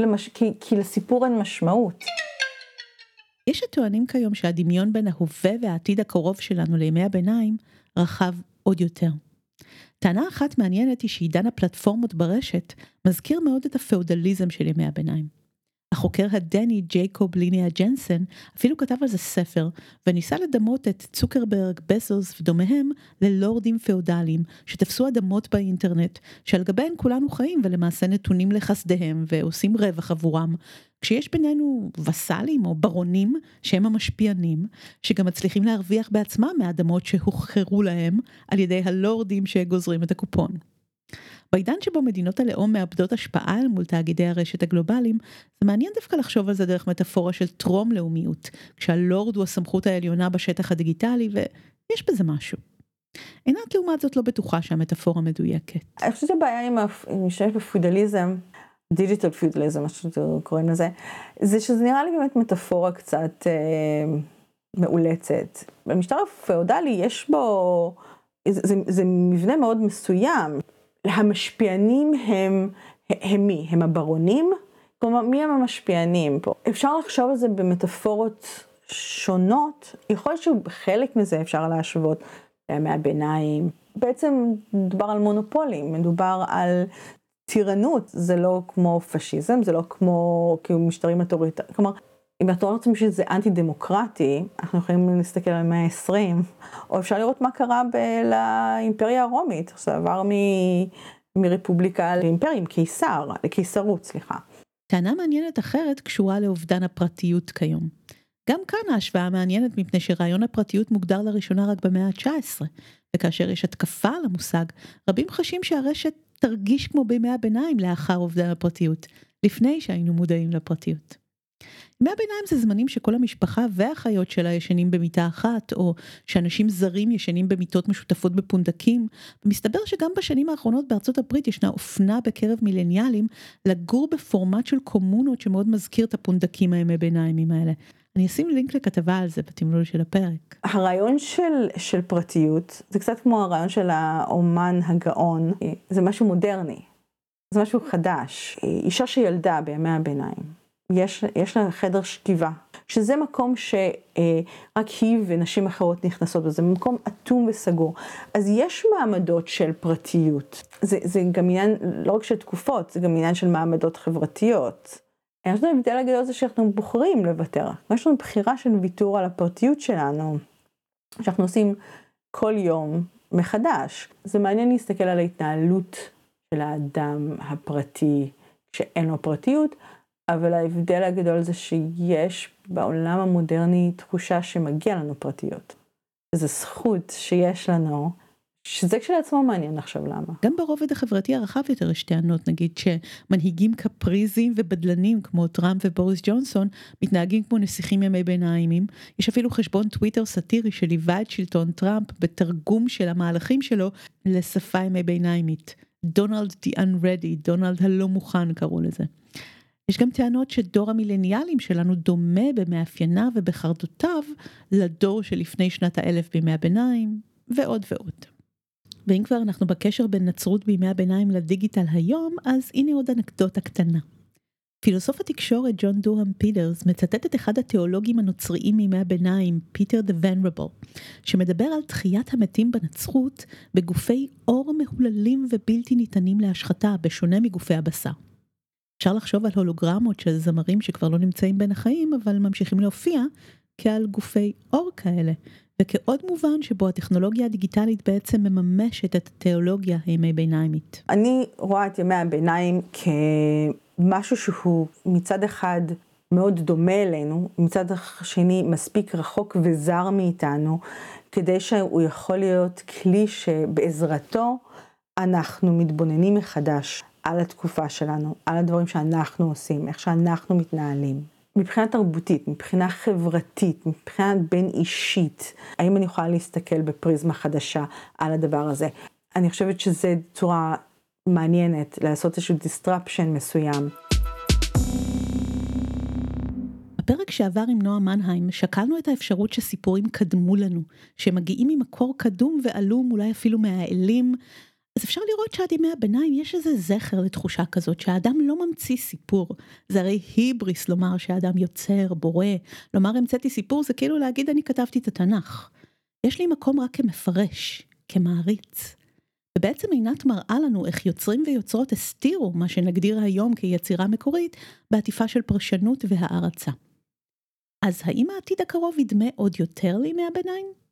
למש... כי, כי לסיפור אין משמעות. יש הטוענים כיום שהדמיון בין ההווה והעתיד הקרוב שלנו לימי הביניים רחב עוד יותר. טענה אחת מעניינת היא שעידן הפלטפורמות ברשת מזכיר מאוד את הפאודליזם של ימי הביניים. החוקר הדני ג'ייקוב ליניה ג'נסן אפילו כתב על זה ספר וניסה לדמות את צוקרברג, בסוס ודומיהם ללורדים פאודליים שתפסו אדמות באינטרנט שעל גביהן כולנו חיים ולמעשה נתונים לחסדיהם ועושים רווח עבורם כשיש בינינו וסלים או ברונים שהם המשפיענים שגם מצליחים להרוויח בעצמם מהאדמות שהוחכרו להם על ידי הלורדים שגוזרים את הקופון. בעידן שבו מדינות הלאום מאבדות השפעה אל מול תאגידי הרשת הגלובליים, זה מעניין דווקא לחשוב על זה דרך מטאפורה של טרום לאומיות, כשהלורד הוא הסמכות העליונה בשטח הדיגיטלי, ויש בזה משהו. עינת לעומת זאת לא בטוחה שהמטאפורה מדויקת. אני חושבת שהבעיה עם המשתמש בפיודליזם, דיגיטל פיודליזם, מה שאתם קוראים לזה, זה שזה נראה לי באמת מטאפורה קצת אה, מאולצת. במשטר הפאודלי יש בו, זה, זה, זה מבנה מאוד מסוים. המשפיענים הם, הם מי? הם הברונים? כלומר, מי הם המשפיענים פה? אפשר לחשוב על זה במטאפורות שונות, יכול להיות שבחלק מזה אפשר להשוות לימי הביניים. בעצם מדובר על מונופולים, מדובר על טירנות, זה לא כמו פשיזם, זה לא כמו כאילו משטרים אוטוריטריים, כלומר, אם אתם רוצים שזה אנטי דמוקרטי, אנחנו יכולים להסתכל על המאה ה-20, או אפשר לראות מה קרה ב- לאימפריה הרומית, זה עבר מ... מרפובליקה לאימפריה, עם קיסר, לקיסרות, סליחה. טענה מעניינת אחרת קשורה לאובדן הפרטיות כיום. גם כאן ההשוואה מעניינת מפני שרעיון הפרטיות מוגדר לראשונה רק במאה ה-19, וכאשר יש התקפה על המושג, רבים חשים שהרשת תרגיש כמו בימי הביניים לאחר אובדן הפרטיות, לפני שהיינו מודעים לפרטיות. ימי הביניים זה זמנים שכל המשפחה והאחיות שלה ישנים במיטה אחת, או שאנשים זרים ישנים במיטות משותפות בפונדקים, ומסתבר שגם בשנים האחרונות בארצות הברית ישנה אופנה בקרב מילניאלים לגור בפורמט של קומונות שמאוד מזכיר את הפונדקים הימי ביניימים האלה. אני אשים לינק לכתבה על זה בתמלול של הפרק. הרעיון של, של פרטיות זה קצת כמו הרעיון של האומן הגאון, זה משהו מודרני, זה משהו חדש. אישה שילדה בימי הביניים. יש, יש לה חדר שכיבה, שזה מקום שרק היא ונשים אחרות נכנסות בו, זה מקום אטום וסגור. אז יש מעמדות של פרטיות. זה, זה גם עניין, לא רק של תקופות, זה גם עניין של מעמדות חברתיות. יש לנו הבדל הגדול זה שאנחנו בוחרים לוותר. יש לנו בחירה של ויתור על הפרטיות שלנו, שאנחנו עושים כל יום מחדש. זה מעניין להסתכל על ההתנהלות של האדם הפרטי שאין לו פרטיות. אבל ההבדל הגדול זה שיש בעולם המודרני תחושה שמגיע לנו פרטיות. זו זכות שיש לנו, שזה כשלעצמו מעניין לחשוב למה. גם ברובד החברתי הרחב יותר יש טענות, נגיד שמנהיגים קפריזיים ובדלנים כמו טראמפ ובוריס ג'ונסון מתנהגים כמו נסיכים ימי ביניימים. יש אפילו חשבון טוויטר סאטירי שליווה את שלטון טראמפ בתרגום של המהלכים שלו לשפה ימי ביניימית. Donald the unready, דונלד הלא מוכן קראו לזה. יש גם טענות שדור המילניאלים שלנו דומה במאפייניו ובחרדותיו לדור שלפני שנת האלף בימי הביניים, ועוד ועוד. ואם כבר אנחנו בקשר בין נצרות בימי הביניים ל digital היום, אז הנה עוד אנקדוטה קטנה. פילוסוף התקשורת ג'ון דורם פיטרס מצטט את אחד התיאולוגים הנוצריים מימי הביניים, פיטר דה ונרבל, שמדבר על תחיית המתים בנצרות בגופי אור מהוללים ובלתי ניתנים להשחתה, בשונה מגופי הבשר. אפשר לחשוב על הולוגרמות של זמרים שכבר לא נמצאים בין החיים, אבל ממשיכים להופיע כעל גופי אור כאלה, וכעוד מובן שבו הטכנולוגיה הדיגיטלית בעצם מממשת את התיאולוגיה הימי ביניימית. אני רואה את ימי הביניים כמשהו שהוא מצד אחד מאוד דומה אלינו, מצד השני מספיק רחוק וזר מאיתנו, כדי שהוא יכול להיות כלי שבעזרתו אנחנו מתבוננים מחדש על התקופה שלנו, על הדברים שאנחנו עושים, איך שאנחנו מתנהלים. מבחינה תרבותית, מבחינה חברתית, מבחינה בין אישית, האם אני יכולה להסתכל בפריזמה חדשה על הדבר הזה? אני חושבת שזו צורה מעניינת לעשות איזשהו disruption מסוים. בפרק שעבר עם נועה מנהיים שקלנו את האפשרות שסיפורים קדמו לנו, שמגיעים ממקור קדום ועלום אולי אפילו מהאלים, אז אפשר לראות שעד ימי הביניים יש איזה זכר לתחושה כזאת שהאדם לא ממציא סיפור. זה הרי היבריס לומר שהאדם יוצר, בורא, לומר המצאתי סיפור זה כאילו להגיד אני כתבתי את התנ"ך. יש לי מקום רק כמפרש, כמעריץ. ובעצם עינת מראה לנו איך יוצרים ויוצרות הסתירו מה שנגדיר היום כיצירה מקורית בעטיפה של פרשנות והערצה. אז האם העתיד הקרוב ידמה עוד יותר לימי הביניים?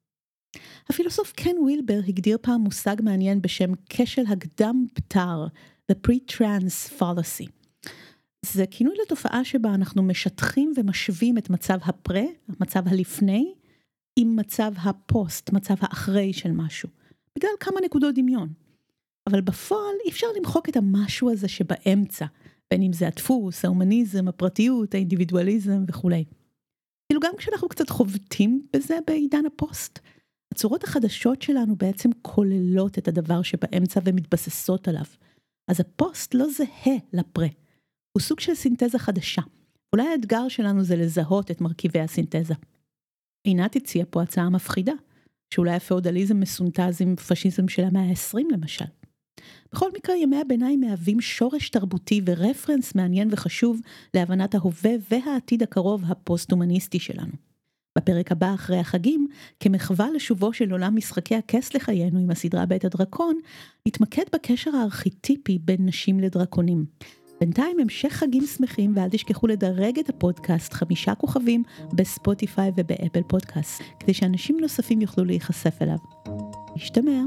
הפילוסוף קן וילבר הגדיר פעם מושג מעניין בשם כשל הקדם פטר, The Pre-Trans Fallacy. זה כינוי לתופעה שבה אנחנו משטחים ומשווים את מצב הפרה, המצב הלפני, עם מצב הפוסט, מצב האחרי של משהו, בגלל כמה נקודות דמיון. אבל בפועל אי אפשר למחוק את המשהו הזה שבאמצע, בין אם זה הדפוס, ההומניזם, הפרטיות, האינדיבידואליזם וכולי. כאילו גם כשאנחנו קצת חובטים בזה בעידן הפוסט, הצורות החדשות שלנו בעצם כוללות את הדבר שבאמצע ומתבססות עליו. אז הפוסט לא זהה לפרה. הוא סוג של סינתזה חדשה. אולי האתגר שלנו זה לזהות את מרכיבי הסינתזה. עינת הציעה פה הצעה מפחידה, שאולי הפאודליזם מסונטז עם פשיזם של המאה ה-20 למשל. בכל מקרה, ימי הביניים מהווים שורש תרבותי ורפרנס מעניין וחשוב להבנת ההווה והעתיד הקרוב הפוסט-הומניסטי שלנו. בפרק הבא אחרי החגים, כמחווה לשובו של עולם משחקי הכס לחיינו עם הסדרה בית הדרקון, נתמקד בקשר הארכיטיפי בין נשים לדרקונים. בינתיים המשך חגים שמחים ואל תשכחו לדרג את הפודקאסט חמישה כוכבים בספוטיפיי ובאפל פודקאסט, כדי שאנשים נוספים יוכלו להיחשף אליו. נשתמע.